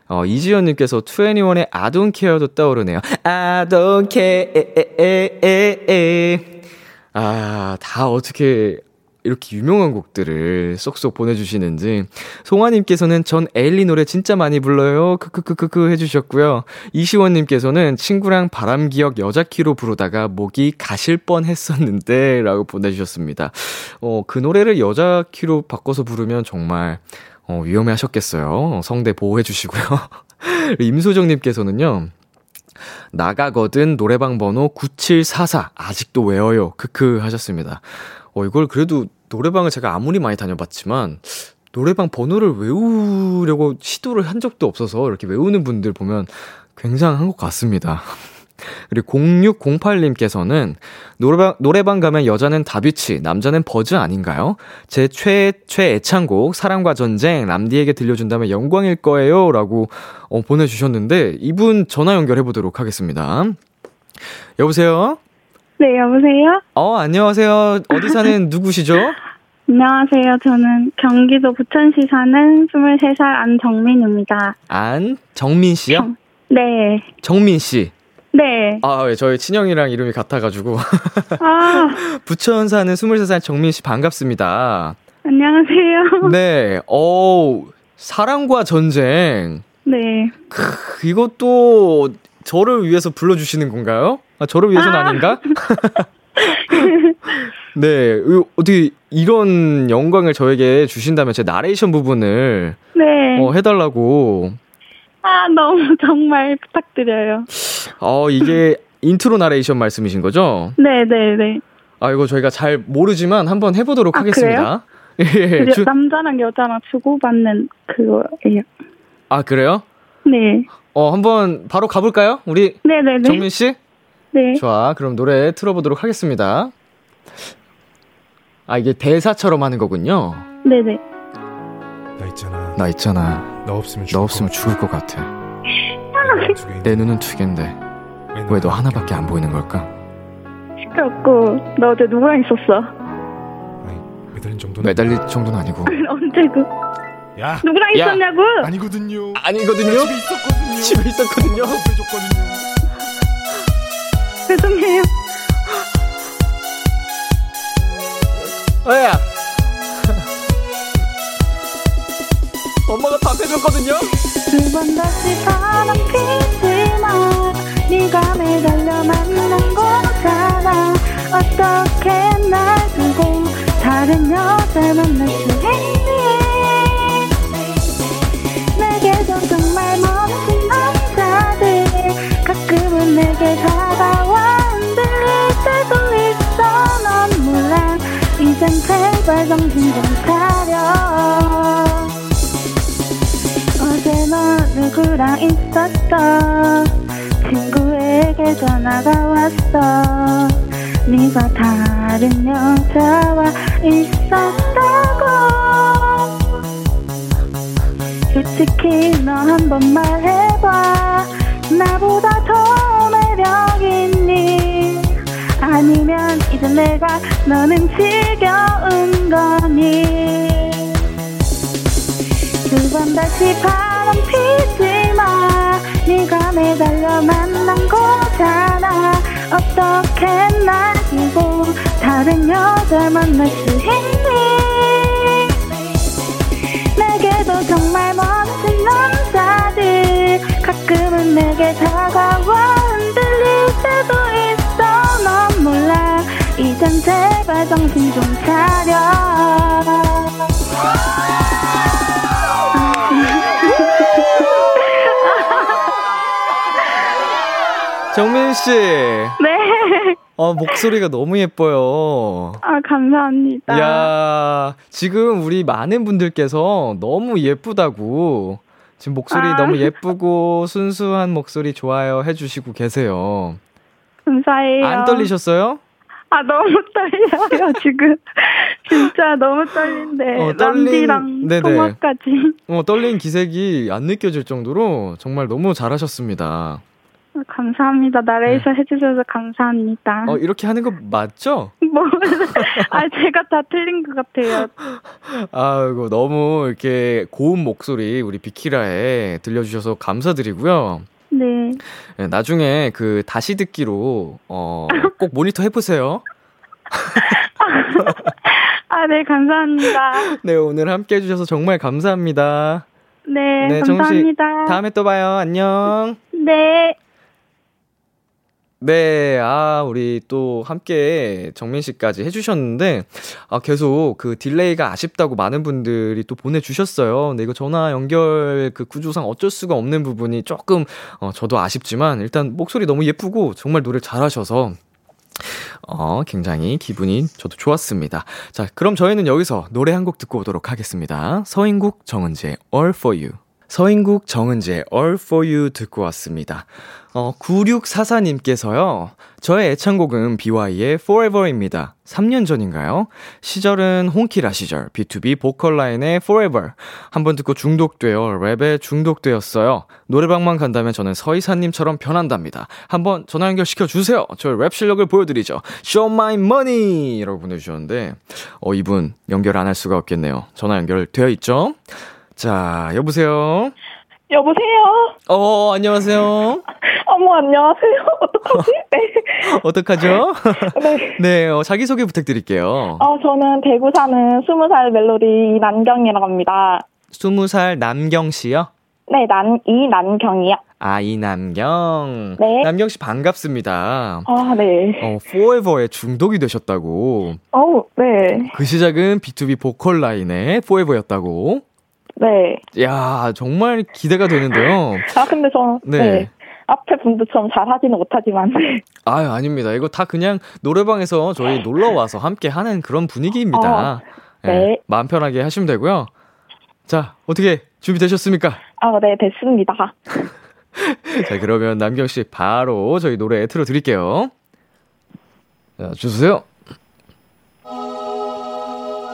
어, 이지연님께서 21의 I don't care도 떠오르네요. I don't care. 아, 다 어떻게 이렇게 유명한 곡들을 쏙쏙 보내주시는지. 송아님께서는 전 에일리 노래 진짜 많이 불러요. 크크크크크 해주셨고요. 이시원님께서는 친구랑 바람기억 여자키로 부르다가 목이 가실 뻔 했었는데, 라고 보내주셨습니다. 어, 그 노래를 여자키로 바꿔서 부르면 정말, 어, 위험해 하셨겠어요. 성대 보호해 주시고요. 임소정님께서는요, 나가거든 노래방 번호 9744 아직도 외워요. 크크 하셨습니다. 어 이걸 그래도 노래방을 제가 아무리 많이 다녀봤지만 노래방 번호를 외우려고 시도를 한 적도 없어서 이렇게 외우는 분들 보면 굉장한 것 같습니다. 그리고 0608님께서는 노래방, 노래방 가면 여자는 다비치, 남자는 버즈 아닌가요? 제 최, 최애창곡, 사랑과 전쟁, 남디에게 들려준다면 영광일 거예요. 라고, 어, 보내주셨는데, 이분 전화 연결해보도록 하겠습니다. 여보세요? 네, 여보세요? 어, 안녕하세요. 어디 사는 누구시죠? 안녕하세요. 저는 경기도 부천시 사는 23살 안정민입니다. 안정민 씨요? 네. 정민 씨. 네. 아, 예, 저희 친형이랑 이름이 같아가지고. 아, 부천 사는 23살 정민 씨 반갑습니다. 안녕하세요. 네, 어 사랑과 전쟁. 네. 크, 이것도 저를 위해서 불러주시는 건가요? 아, 저를 위해서는 아. 아. 닌가 네, 이- 어떻게 이런 영광을 저에게 주신다면 제 나레이션 부분을 네. 어, 해달라고. 아, 너무 정말 부탁드려요. 어, 이게 인트로 나레이션 말씀이신 거죠? 네, 네, 네. 아, 이거 저희가 잘 모르지만 한번 해보도록 아, 하겠습니다. 예, 그 주- 남자랑 여자랑 주고받는 그거예요. 아, 그래요? 네. 어, 한번 바로 가볼까요? 우리 네, 네, 네. 정민 씨? 네. 좋아. 그럼 노래 틀어보도록 하겠습니다. 아, 이게 대사처럼 하는 거군요. 네, 네. 나 있잖아. 나 있잖아. 너 없으면 너 없으면 죽을 것 같아. 내 눈은 두 갠데 왜 너 하나밖에 안 보이는 걸까? 시끄럽고, 너 어제 누구랑 있었어? 아니, 매달린 정도는 매달릴 정도는 아니고. 언제 그, 야 누구랑 야. 있었냐고? 아니거든요. 아니거든요? 집에 있었거든요. 집에 있었거든요. 죄송해요. 어야. 엄마가 밥 해줬거든요. 두 번 다시 바람 피지 마 네가 매달려 만난 거잖아 어떻게 날 두고 다른 여자 만날 수 있니 제발 정신 좀 차려. 어제 너 누구랑 있었어? 친구에게 전화가 왔어. 네가 다른 여자와 있었다고. 솔직히 너 한 번 말해봐. 나보다 더 매력 있니? 아니면 이제 내가 너는 지겨운 거니? 두 번 다시 바람 피지 마. 네가 매달려 만난 거잖아. 어떻게 날 두고 다른 여자 만날 수 있니? 내게도 정말 멋진 남자들. 가끔은 내게 다가와 흔들릴 때도 제발 정신 좀 차려 정민 씨. 네. 어, 목소리가 너무 예뻐요. 아, 감사합니다. 야, 지금 우리 많은 분들께서 너무 예쁘다고 지금 목소리 아. 너무 예쁘고 순수한 목소리 좋아요 해 주시고 계세요. 감사해요. 안 떨리셨어요? 아, 너무 떨려요, 지금. 진짜 너무 떨린데. 어, 떨린- 네네. 통화까지. 어, 떨린 기색이 안 느껴질 정도로 정말 너무 잘하셨습니다. 감사합니다. 나레이션 해주셔서 감사합니다. 어, 이렇게 하는 거 맞죠? 뭐, 아, 제가 다 틀린 것 같아요. 아이고, 너무 이렇게 고운 목소리 우리 비키라에 들려주셔서 감사드리고요. 네. 예, 나중에 그 다시 듣기로, 어, 꼭 모니터 해보세요. 아, 네, 감사합니다. 네, 오늘 함께 해주셔서 정말 감사합니다. 네, 네, 감사합니다. 다음에 또 봐요. 안녕. 네. 네, 아, 우리 또 함께 정민 씨까지 해주셨는데, 아, 계속 그 딜레이가 아쉽다고 많은 분들이 또 보내주셨어요. 근데 이거 전화 연결 그 구조상 어쩔 수가 없는 부분이 조금, 어, 저도 아쉽지만, 일단 목소리 너무 예쁘고, 정말 노래 잘하셔서, 어, 굉장히 기분이 저도 좋았습니다. 자, 그럼 저희는 여기서 노래 한 곡 듣고 오도록 하겠습니다. 서인국 정은지의 All For You. 서인국 정은지의 All For You 듣고 왔습니다. 어, 9644님께서요. 저의 애창곡은 BY의 Forever입니다. 3년 전인가요? 시절은 홍키라 시절, B2B 보컬 라인의 Forever. 한번 듣고 중독되어 랩에 중독되었어요. 노래방만 간다면 저는 서이사님처럼 변한답니다. 한번 전화 연결시켜 주세요. 저의 랩 실력을 보여드리죠. Show my money! 라고 보내주셨는데, 어, 이분 연결 안 할 수가 없겠네요. 전화 연결되어 있죠? 자, 여보세요? 여보세요? 어, 안녕하세요. 어머, 안녕하세요. 어떡하지? 네. 어떡하죠? 네. 네, 어, 자기소개 부탁드릴게요. 어, 저는 대구 사는 스무 살 멜로디 이난경이라고 합니다. 스무 살 남경 씨요? 네, 난, 이난경이요. 아, 이남경. 네. 남경 씨 반갑습니다. 아, 네. 어, Forever에 중독이 되셨다고. 어우, 네. 그 시작은 B2B 보컬 라인의 Forever였다고. 네. 야 정말 기대가 되는데요. 아, 근데 저, 네. 네. 앞에 분들처럼 잘 하지는 못하지만. 아유, 아닙니다. 이거 다 그냥 노래방에서 저희 놀러 와서 함께 하는 그런 분위기입니다. 네. 예, 마음 편하게 하시면 되고요. 자, 어떻게 준비 되셨습니까? 아, 네, 됐습니다. 자, 그러면 남경 씨 바로 저희 노래 틀어 드릴게요. 자, 주세요.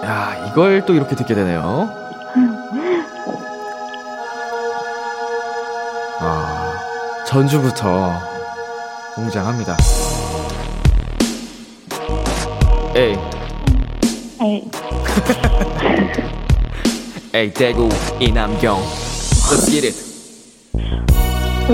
야, 이걸 또 이렇게 듣게 되네요. 전주부터 웅장합니다. 에이, 네. 에이, 대구, 이남경. Let's get it.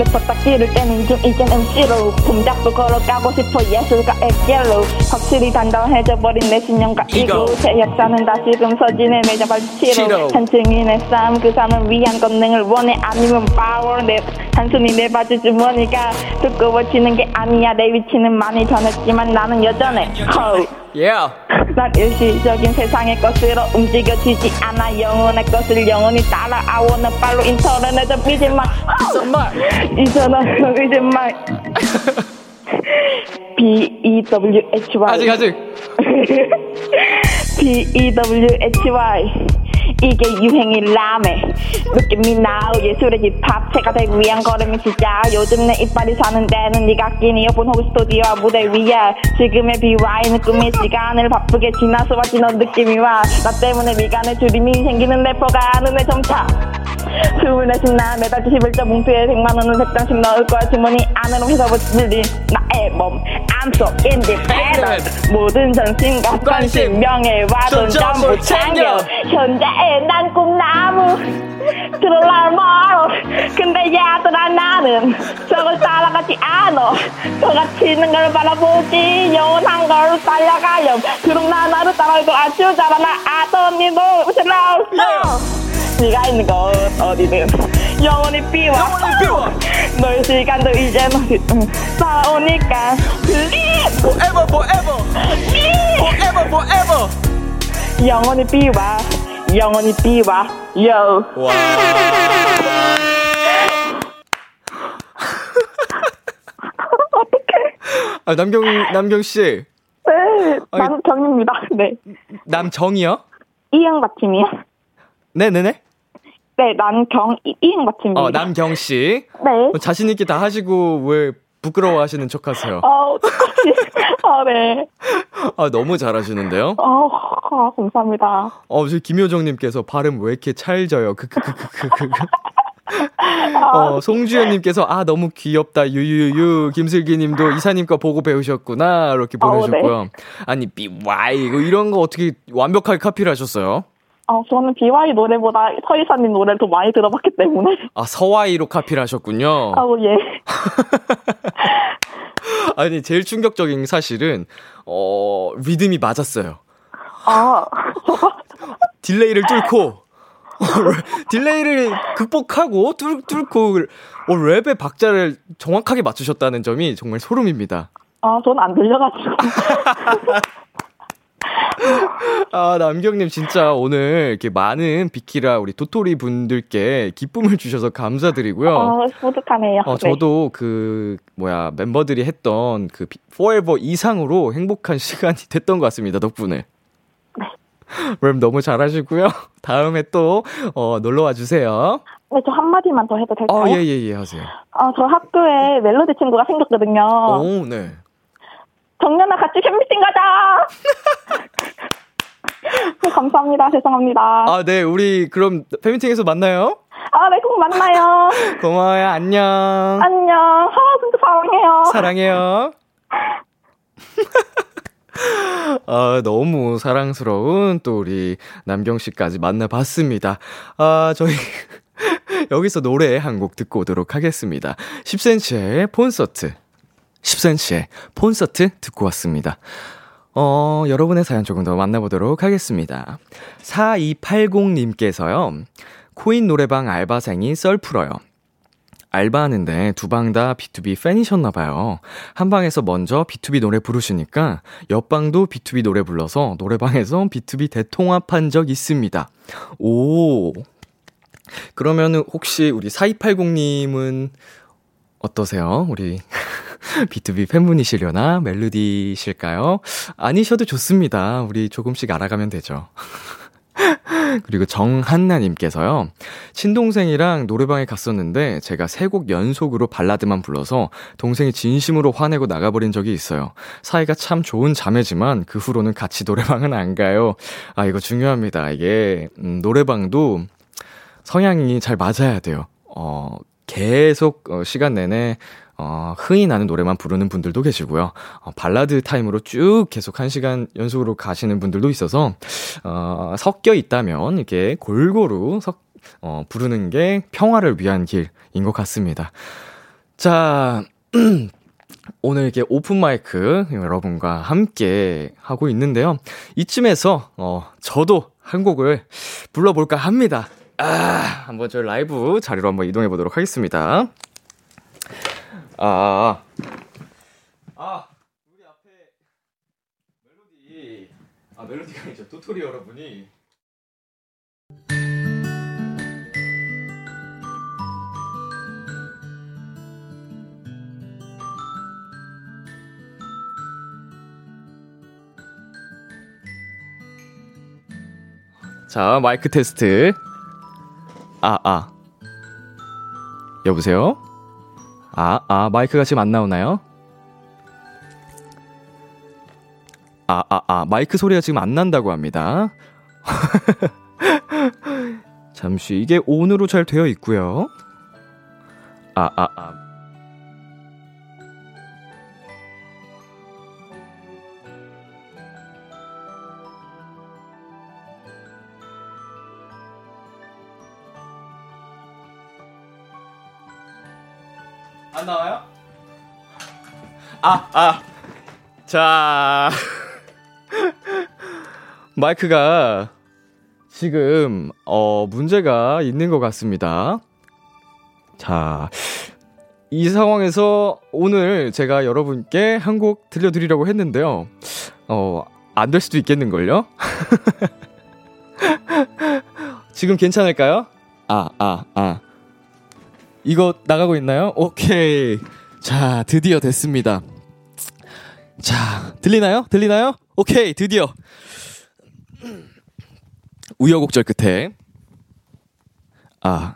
래퍼 딱 기를 때는 좀 이젠 MC로 동작도 걸어가고 싶어 예술가의 길로 확실히 단단해져버린 내 신념과 이고. 제 역사는 다시금 서진의 매자 발치로 치로. 한 증인의 삶그 삶을 위한 권능을 원해 아니면 파워 내 단순히 내 바지 주머니가 두꺼워지는 게 아니야 내 위치는 많이 변했지만 나는 여전해 ho. Yeah. 난 일시적인 세상의 것으로 움직여지지 않아 영혼의 것을 영원히 따라 I wanna follow 인터넷에 믿지 마 정말. 이전화 이제 말 B E W H Y 아직, 아직. B E W H Y 이게 유행이라며 느낌이 나오. 예술의 집합 체가 되기 위한 걸음이 진짜. 요즘 내 이빨이 사는 데는 네가 낀 이어폰 혹은 스튜디오와 무대 위에 지금의 BY는 꿈의 시간을 바쁘게 지나서 와지 넌 느낌이 와. 나 때문에 미간에 주림이 생기는 래퍼가 눈에 점차 스물넷은 나 매달 11점 봉투에 100만 원을 100장씩 넣을 거야. 주머니 안으로 회사 버til린 나의 몸 I'm so independent. 모든 정신과 관심 명예와 돈 전부 챙겨. 현재의 난 꿈나무. 들어날 멀어 근데 얘들아 나는 저걸 따라가지 않아. 저같이 있는 걸 바라보지. 영원한 걸 달려가렴. 그럼 나 나를 따라갈 아주 잘하 나. 아더니도 슬로우 네가 있는 곳 어디든 영원히 비워 너의 시간도 이제 너희 싸우니까 Believe Forever, forever. Forever, forever. 영원히 비워 영원히 비워 Yo 와. 어떡해 아, 남경, 남경 씨. 네 남경입니다 네 남정이요? 이행 받침이요 네네네. 네 남경 이- 이행 받침입니다 어, 남경 씨. 네 어, 자신 있게 다 하시고, 왜 부끄러워 하시는 척 하세요. 아? 아, 네. 아, 너무 잘하시는데요? 아, 아, 감사합니다. 어, 저희 김효정님께서 발음 왜 이렇게 찰져요? 그, 그, 그, 그, 그, 그. 아, 어, 송주현님께서, 아, 너무 귀엽다. 유유유. 김슬기님도 이사님 거 보고 배우셨구나. 이렇게 아우, 보내주셨고요. 아니, BY. 이거 이런 거 어떻게 완벽하게 카피를 하셨어요? 아, 저는 BY 노래보다 서희사님 노래를 더 많이 들어봤기 때문에. 아, 서와이로 카피를 하셨군요. 아, 예. 아니, 제일 충격적인 사실은, 어, 리듬이 맞았어요. 아, 딜레이를 뚫고, 어, 딜레이를 극복하고, 뚫, 뚫고, 어, 랩의 박자를 정확하게 맞추셨다는 점이 정말 소름입니다. 아, 저는 안 들려가지고. 아, 남경님 진짜 오늘 이렇게 많은 비키라 우리 도토리 분들께 기쁨을 주셔서 감사드리고요. 아, 뿌듯하네요. 어, 저도 그, 뭐야, 멤버들이 했던 그 비- Forever 이상으로 행복한 시간이 됐던 것 같습니다. 덕분에. 랩 너무 잘하시고요. 다음에 또, 어, 놀러 와 주세요. 네, 저 한마디만 더 해도 될까요? 어, 예, 예, 예, 하세요. 아, 저 학교에 멜로디 친구가 생겼거든요. 오, 네. 정연아 같이 팬미팅 가자! 네, 감사합니다. 죄송합니다. 아, 아, 네, 우리 그럼 팬미팅에서 만나요. 네, 꼭 만나요. 고마워요. 안녕. 안녕. 아, 진짜 사랑해요. 사랑해요. 아, 너무 사랑스러운 또 우리 남경 씨까지 만나봤습니다. 아, 저희 여기서 노래 한 곡 듣고 오도록 하겠습니다. 10cm의 콘서트. 10cm의 콘서트 듣고 왔습니다. 어, 여러분의 사연 조금 더 만나보도록 하겠습니다. 4280님께서요, 코인 노래방 알바생이 썰 풀어요. 알바하는데 두 방 다 B2B 팬이셨나봐요. 한 방에서 먼저 B2B 노래 부르시니까 옆방도 B2B 노래 불러서 노래방에서 B2B 대통합한 적 있습니다. 오. 그러면은 혹시 우리 4280님은 어떠세요? 우리 B2B 팬분이시려나? 멜로디실까요? 아니셔도 좋습니다. 우리 조금씩 알아가면 되죠. 그리고 정한나님께서요. 친동생이랑 노래방에 갔었는데 제가 세 곡 연속으로 발라드만 불러서 동생이 진심으로 화내고 나가버린 적이 있어요. 사이가 참 좋은 자매지만 그 후로는 같이 노래방은 안 가요. 아, 이거 중요합니다. 이게, 음, 노래방도 성향이 잘 맞아야 돼요. 어, 계속 어, 시간 내내 어, 흥이 나는 노래만 부르는 분들도 계시고요. 어, 발라드 타임으로 쭉 계속 한 시간 연속으로 가시는 분들도 있어서, 어, 섞여 있다면, 이렇게 골고루 섞, 어, 부르는 게 평화를 위한 길인 것 같습니다. 자, 오늘 이렇게 오픈 마이크 여러분과 함께 하고 있는데요. 이쯤에서, 어, 저도 한 곡을 불러볼까 합니다. 아, 한번 저 라이브 자리로 한번 이동해 보도록 하겠습니다. 아, 아, 우리 앞에 멜로디, 아, 멜로디가 아니죠. 도토리 여러분이. 자, 마이크 테스트. 아, 아. 여보세요? 아, 아, 마이크가 지금 안 나오나요? 아, 아, 아, 마이크 소리가 지금 안 난다고 합니다. 잠시, 이게 온으로 잘 되어 있고요. 아, 아, 아. 아, 아. 자. 마이크가 지금, 어, 문제가 있는 것 같습니다. 자. 이 상황에서 오늘 제가 여러분께 한 곡 들려드리려고 했는데요. 어, 안 될 수도 있겠는걸요? 지금 괜찮을까요? 아, 아, 아. 이거 나가고 있나요? 오케이. 자, 드디어 됐습니다. 자, 들리나요? 들리나요? 오케이, 드디어. 우여곡절 끝에. 아.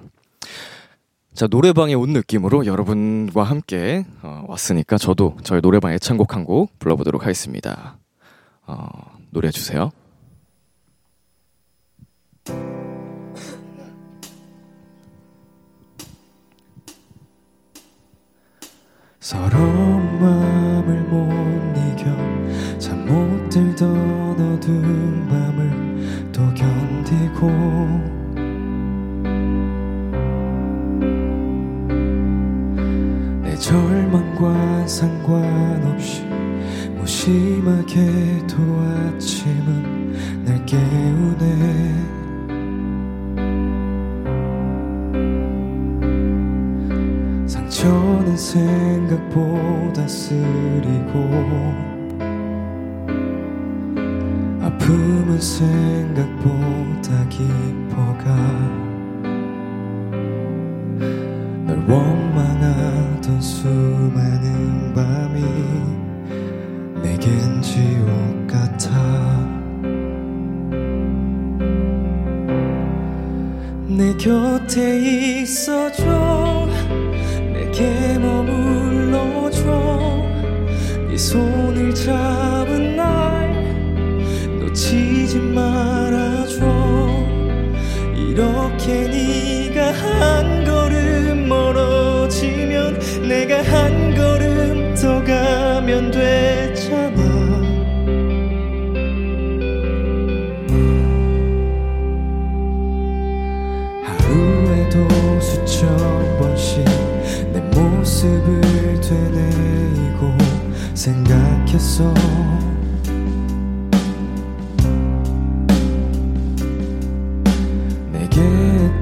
자, 노래방에 온 느낌으로 여러분과 함께 어, 왔으니까 저도 저희 노래방 애창곡 한 곡 불러보도록 하겠습니다. 어, 노래 주세요. 서러운 마음을 못 이겨 잠 못 들던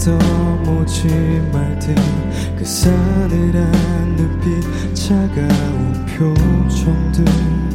떠오지 말든 그 사늘한 눈빛 차가운 표정들.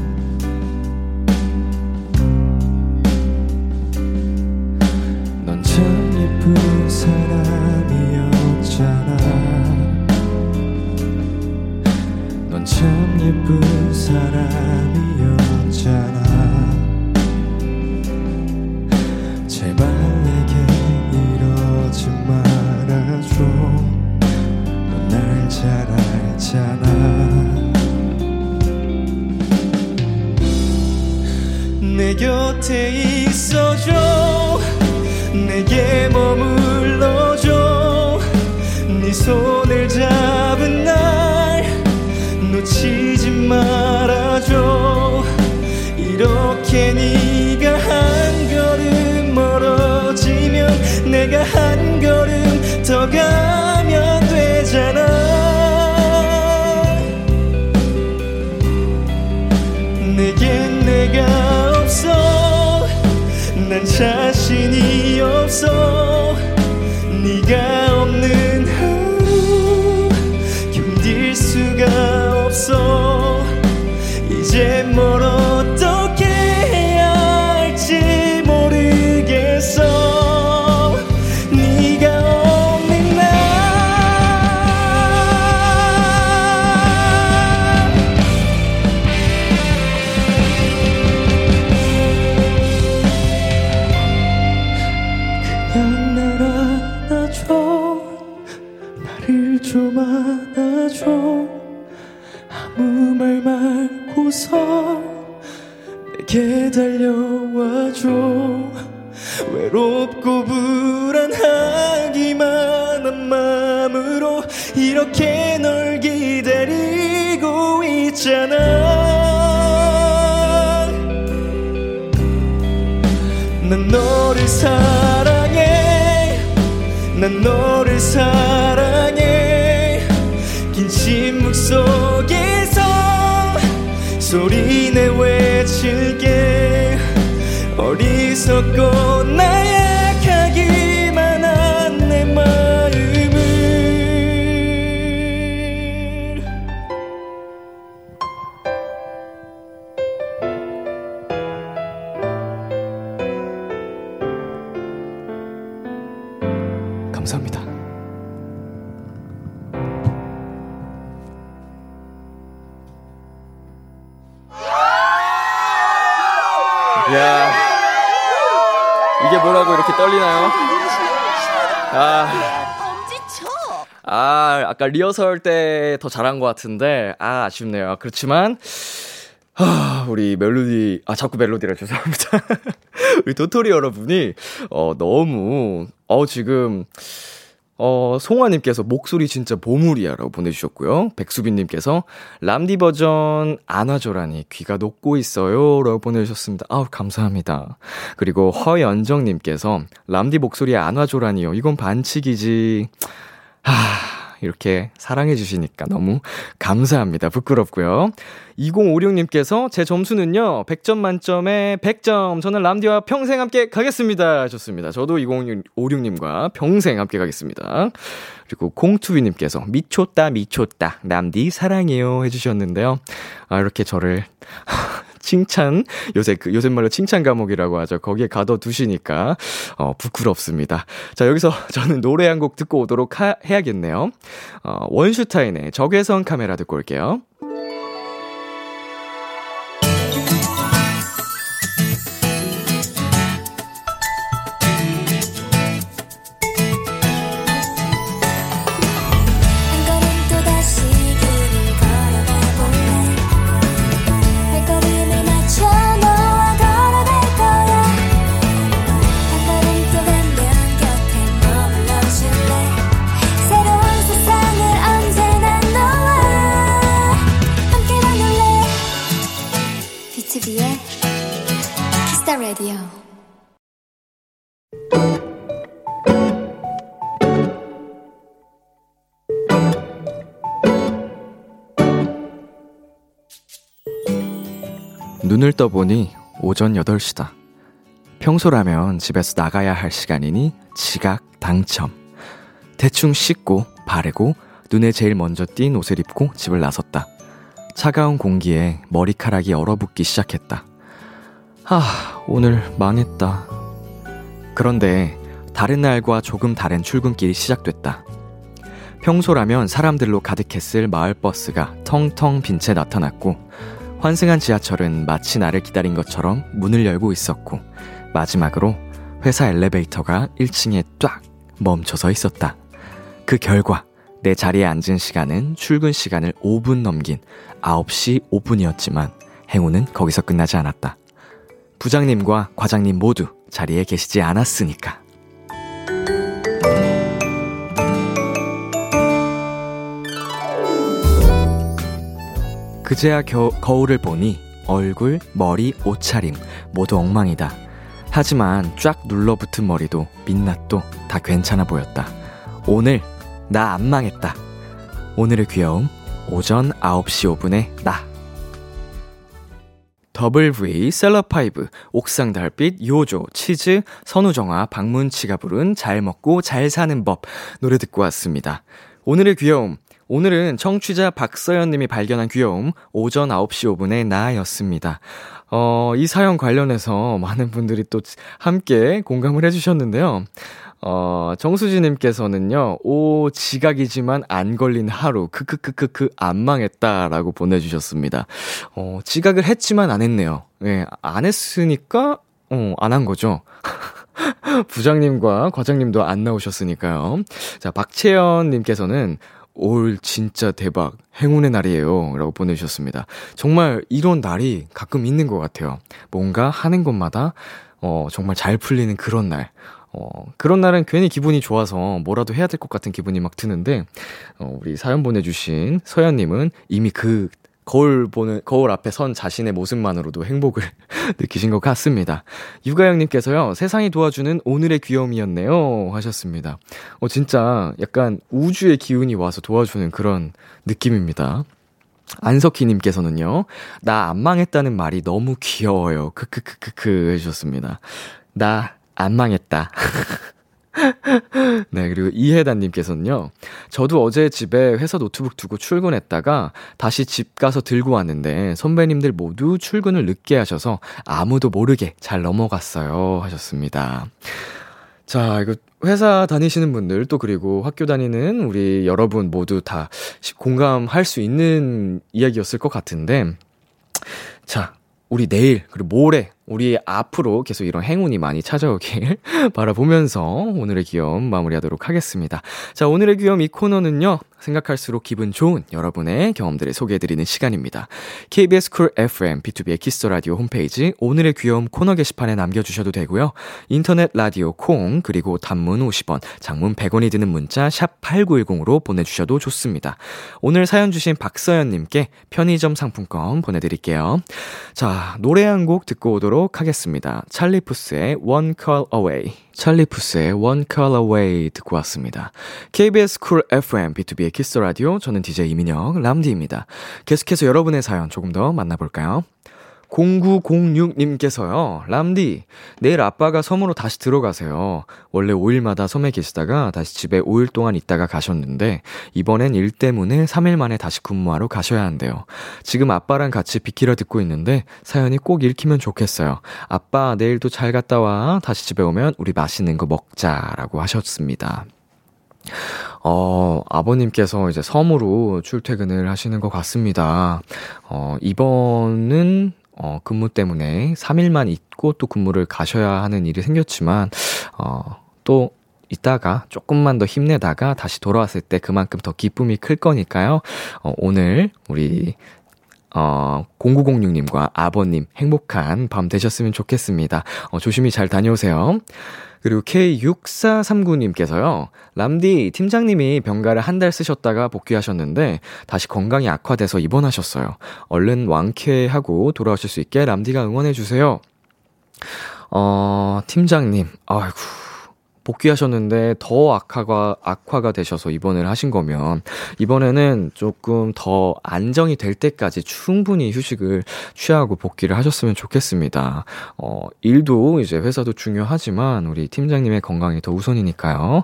리허설 때 더 잘한 것 같은데, 아, 아쉽네요. 그렇지만, 아, 우리 멜로디, 아, 자꾸 멜로디라 죄송합니다. 우리 도토리 여러분이, 어, 너무, 어, 지금, 어, 송아님께서 목소리 진짜 보물이야 라고 보내주셨고요. 백수빈님께서 람디 버전 안아줘라니 귀가 녹고 있어요 라고 보내주셨습니다. 아우, 감사합니다. 그리고 허연정님께서 람디 목소리 안아줘라니요. 이건 반칙이지. 하, 이렇게 사랑해주시니까 너무 감사합니다. 부끄럽고요. 2056님께서 제 점수는요, 100점 만점에 100점. 저는 람디와 평생 함께 가겠습니다. 좋습니다. 저도 2056님과 평생 함께 가겠습니다. 그리고 콩투비님께서 미쳤다, 미쳤다. 람디 사랑해요. 해주셨는데요. 아, 이렇게 저를. 칭찬 요새 그 요새 말로 칭찬 감옥이라고 하죠. 거기에 가둬 두시니까 어 부끄럽습니다. 자 여기서 저는 노래 한 곡 듣고 오도록 하, 해야겠네요. 어 원슈타인의 적외선 카메라 듣고 올게요. 눈을 떠보니 오전 8시다. 평소라면 집에서 나가야 할 시간이니 지각 당첨. 대충 씻고 바르고 눈에 제일 먼저 띈 옷을 입고 집을 나섰다. 차가운 공기에 머리카락이 얼어붙기 시작했다. 아, 오늘 망했다. 그런데 다른 날과 조금 다른 출근길이 시작됐다. 평소라면 사람들로 가득했을 마을버스가 텅텅 빈 채 나타났고, 환승한 지하철은 마치 나를 기다린 것처럼 문을 열고 있었고, 마지막으로 회사 엘리베이터가 1층에 딱 멈춰서 있었다. 그 결과 내 자리에 앉은 시간은 출근 시간을 5분 넘긴 9시 5분이었지만 행운은 거기서 끝나지 않았다. 부장님과 과장님 모두 자리에 계시지 않았으니까. 그제야 겨, 거울을 보니 얼굴, 머리, 옷차림 모두 엉망이다. 하지만 쫙 눌러붙은 머리도 민낯도 다 괜찮아 보였다. 오늘 나 안 망했다. 오늘의 귀여움 오전 9시 5분에 나. 더블 V, 셀럽파이브, 옥상 달빛, 요조, 치즈, 선우정아, 박문치가 부른 잘 먹고 잘 사는 법 노래 듣고 왔습니다. 오늘의 귀여움 오늘은 청취자 박서연님이 발견한 귀여움 오전 9시 5분에 나였습니다. 어, 이 사연 관련해서 많은 분들이 또 함께 공감을 해주셨는데요. 어, 정수지님께서는요, 오, 지각이지만 안 걸린 하루, 크크크크크, 안 망했다 라고 보내주셨습니다. 어, 지각을 했지만 안 했네요. 예, 안 했으니까, 어, 안 한 거죠. 부장님과 과장님도 안 나오셨으니까요. 자, 박채연님께서는 올 진짜 대박 행운의 날이에요 라고 보내주셨습니다. 정말 이런 날이 가끔 있는 것 같아요. 뭔가 하는 것마다 어 정말 잘 풀리는 그런 날. 어, 그런 날은 괜히 기분이 좋아서 뭐라도 해야 될 것 같은 기분이 막 드는데, 어, 우리 사연 보내주신 서연님은 이미 그 거울 보는, 거울 앞에 선 자신의 모습만으로도 행복을 느끼신 것 같습니다. 유가영님께서요, 세상이 도와주는 오늘의 귀여움이었네요. 하셨습니다. 어, 진짜 약간 우주의 기운이 와서 도와주는 그런 느낌입니다. 안석희님께서는요, 나 안 망했다는 말이 너무 귀여워요. 크크크크크 해주셨습니다. 나 안 망했다. 네, 그리고 이혜단님께서는요, 저도 어제 집에 회사 노트북 두고 출근했다가 다시 집 가서 들고 왔는데 선배님들 모두 출근을 늦게 하셔서 아무도 모르게 잘 넘어갔어요. 하셨습니다. 자, 이거 회사 다니시는 분들 또 그리고 학교 다니는 우리 여러분 모두 다 공감할 수 있는 이야기였을 것 같은데, 자, 우리 내일 그리고 모레 우리 앞으로 계속 이런 행운이 많이 찾아오길 바라보면서 오늘의 귀여움 마무리하도록 하겠습니다. 자, 오늘의 귀여움 이 코너는요. 생각할수록 기분 좋은 여러분의 경험들을 소개해드리는 시간입니다. KBS 쿨 FM, BTOB의 키스 더 라디오 홈페이지 오늘의 귀여움 코너 게시판에 남겨주셔도 되고요. 인터넷 라디오 콩, 그리고 단문 50원, 장문 100원이 드는 문자 샵 8910으로 보내주셔도 좋습니다. 오늘 사연 주신 박서연님께 편의점 상품권 보내드릴게요. 자, 노래 한 곡 듣고 오도록 하겠습니다. 찰리 푸스의 One Call Away. 찰리 푸스의 One Call Away 듣고 왔습니다. KBS 쿨 FM, BTOB의 키스 더 라디오. 저는 DJ 이민혁, 람디입니다. 계속해서 여러분의 사연 조금 더 만나볼까요? 0906님께서요, 람디, 내일 아빠가 섬으로 다시 들어가세요. 원래 5일마다 섬에 계시다가 다시 집에 5일 동안 있다가 가셨는데, 이번엔 일 때문에 3일 만에 다시 근무하러 가셔야 한대요. 지금 아빠랑 같이 비키라 듣고 있는데, 사연이 꼭 읽히면 좋겠어요. 아빠, 내일도 잘 갔다 와. 다시 집에 오면 우리 맛있는 거 먹자 라고 하셨습니다. 어, 아버님께서 이제 섬으로 출퇴근을 하시는 것 같습니다. 어, 이번은 어, 근무 때문에 3일만 있고 또 근무를 가셔야 하는 일이 생겼지만, 어, 또 이따가 조금만 더 힘내다가 다시 돌아왔을 때 그만큼 더 기쁨이 클 거니까요. 어, 오늘 우리 어, 0906님과 아버님 행복한 밤 되셨으면 좋겠습니다. 어, 조심히 잘 다녀오세요. 그리고 K6439님께서요, 람디, 팀장님이 병가를 한 달 쓰셨다가 복귀하셨는데, 다시 건강이 악화돼서 입원하셨어요. 얼른 완쾌하고 돌아오실 수 있게 람디가 응원해주세요. 어, 팀장님, 아이고, 복귀하셨는데 더 악화가, 악화가 되셔서 입원을 하신 거면, 이번에는 조금 더 안정이 될 때까지 충분히 휴식을 취하고 복귀를 하셨으면 좋겠습니다. 어, 일도 이제 회사도 중요하지만, 우리 팀장님의 건강이 더 우선이니까요.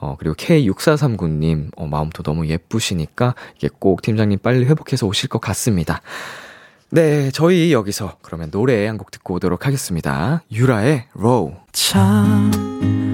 어, 그리고 K6439님, 어, 마음도 너무 예쁘시니까, 이게 꼭 팀장님 빨리 회복해서 오실 것 같습니다. 네, 저희 여기서 그러면 노래 한 곡 듣고 오도록 하겠습니다. 유라의 로우. 참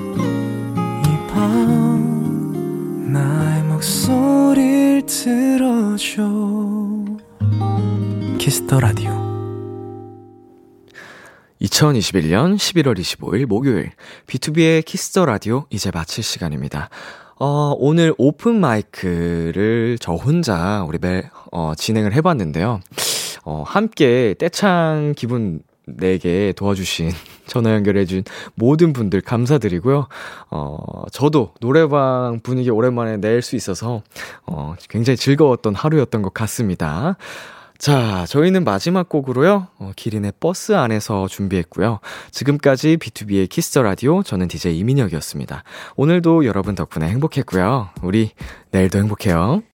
나의 목소리를 들어줘 키스 더 라디오 2021년 11월 25일 목요일 BTOB의 키스 더 라디오 이제 마칠 시간입니다. 어, 오늘 오픈 마이크를 저 혼자 우리 매, 어, 진행을 해봤는데요. 어, 함께 떼창 기분 내게 도와주신, 전화 연결해준 모든 분들 감사드리고요. 어, 저도 노래방 분위기 오랜만에 낼 수 있어서, 어, 굉장히 즐거웠던 하루였던 것 같습니다. 자, 저희는 마지막 곡으로요, 어, 기린의 버스 안에서 준비했고요. 지금까지 BTOB의 키스 더 라디오, 저는 DJ 이민혁이었습니다. 오늘도 여러분 덕분에 행복했고요. 우리 내일도 행복해요.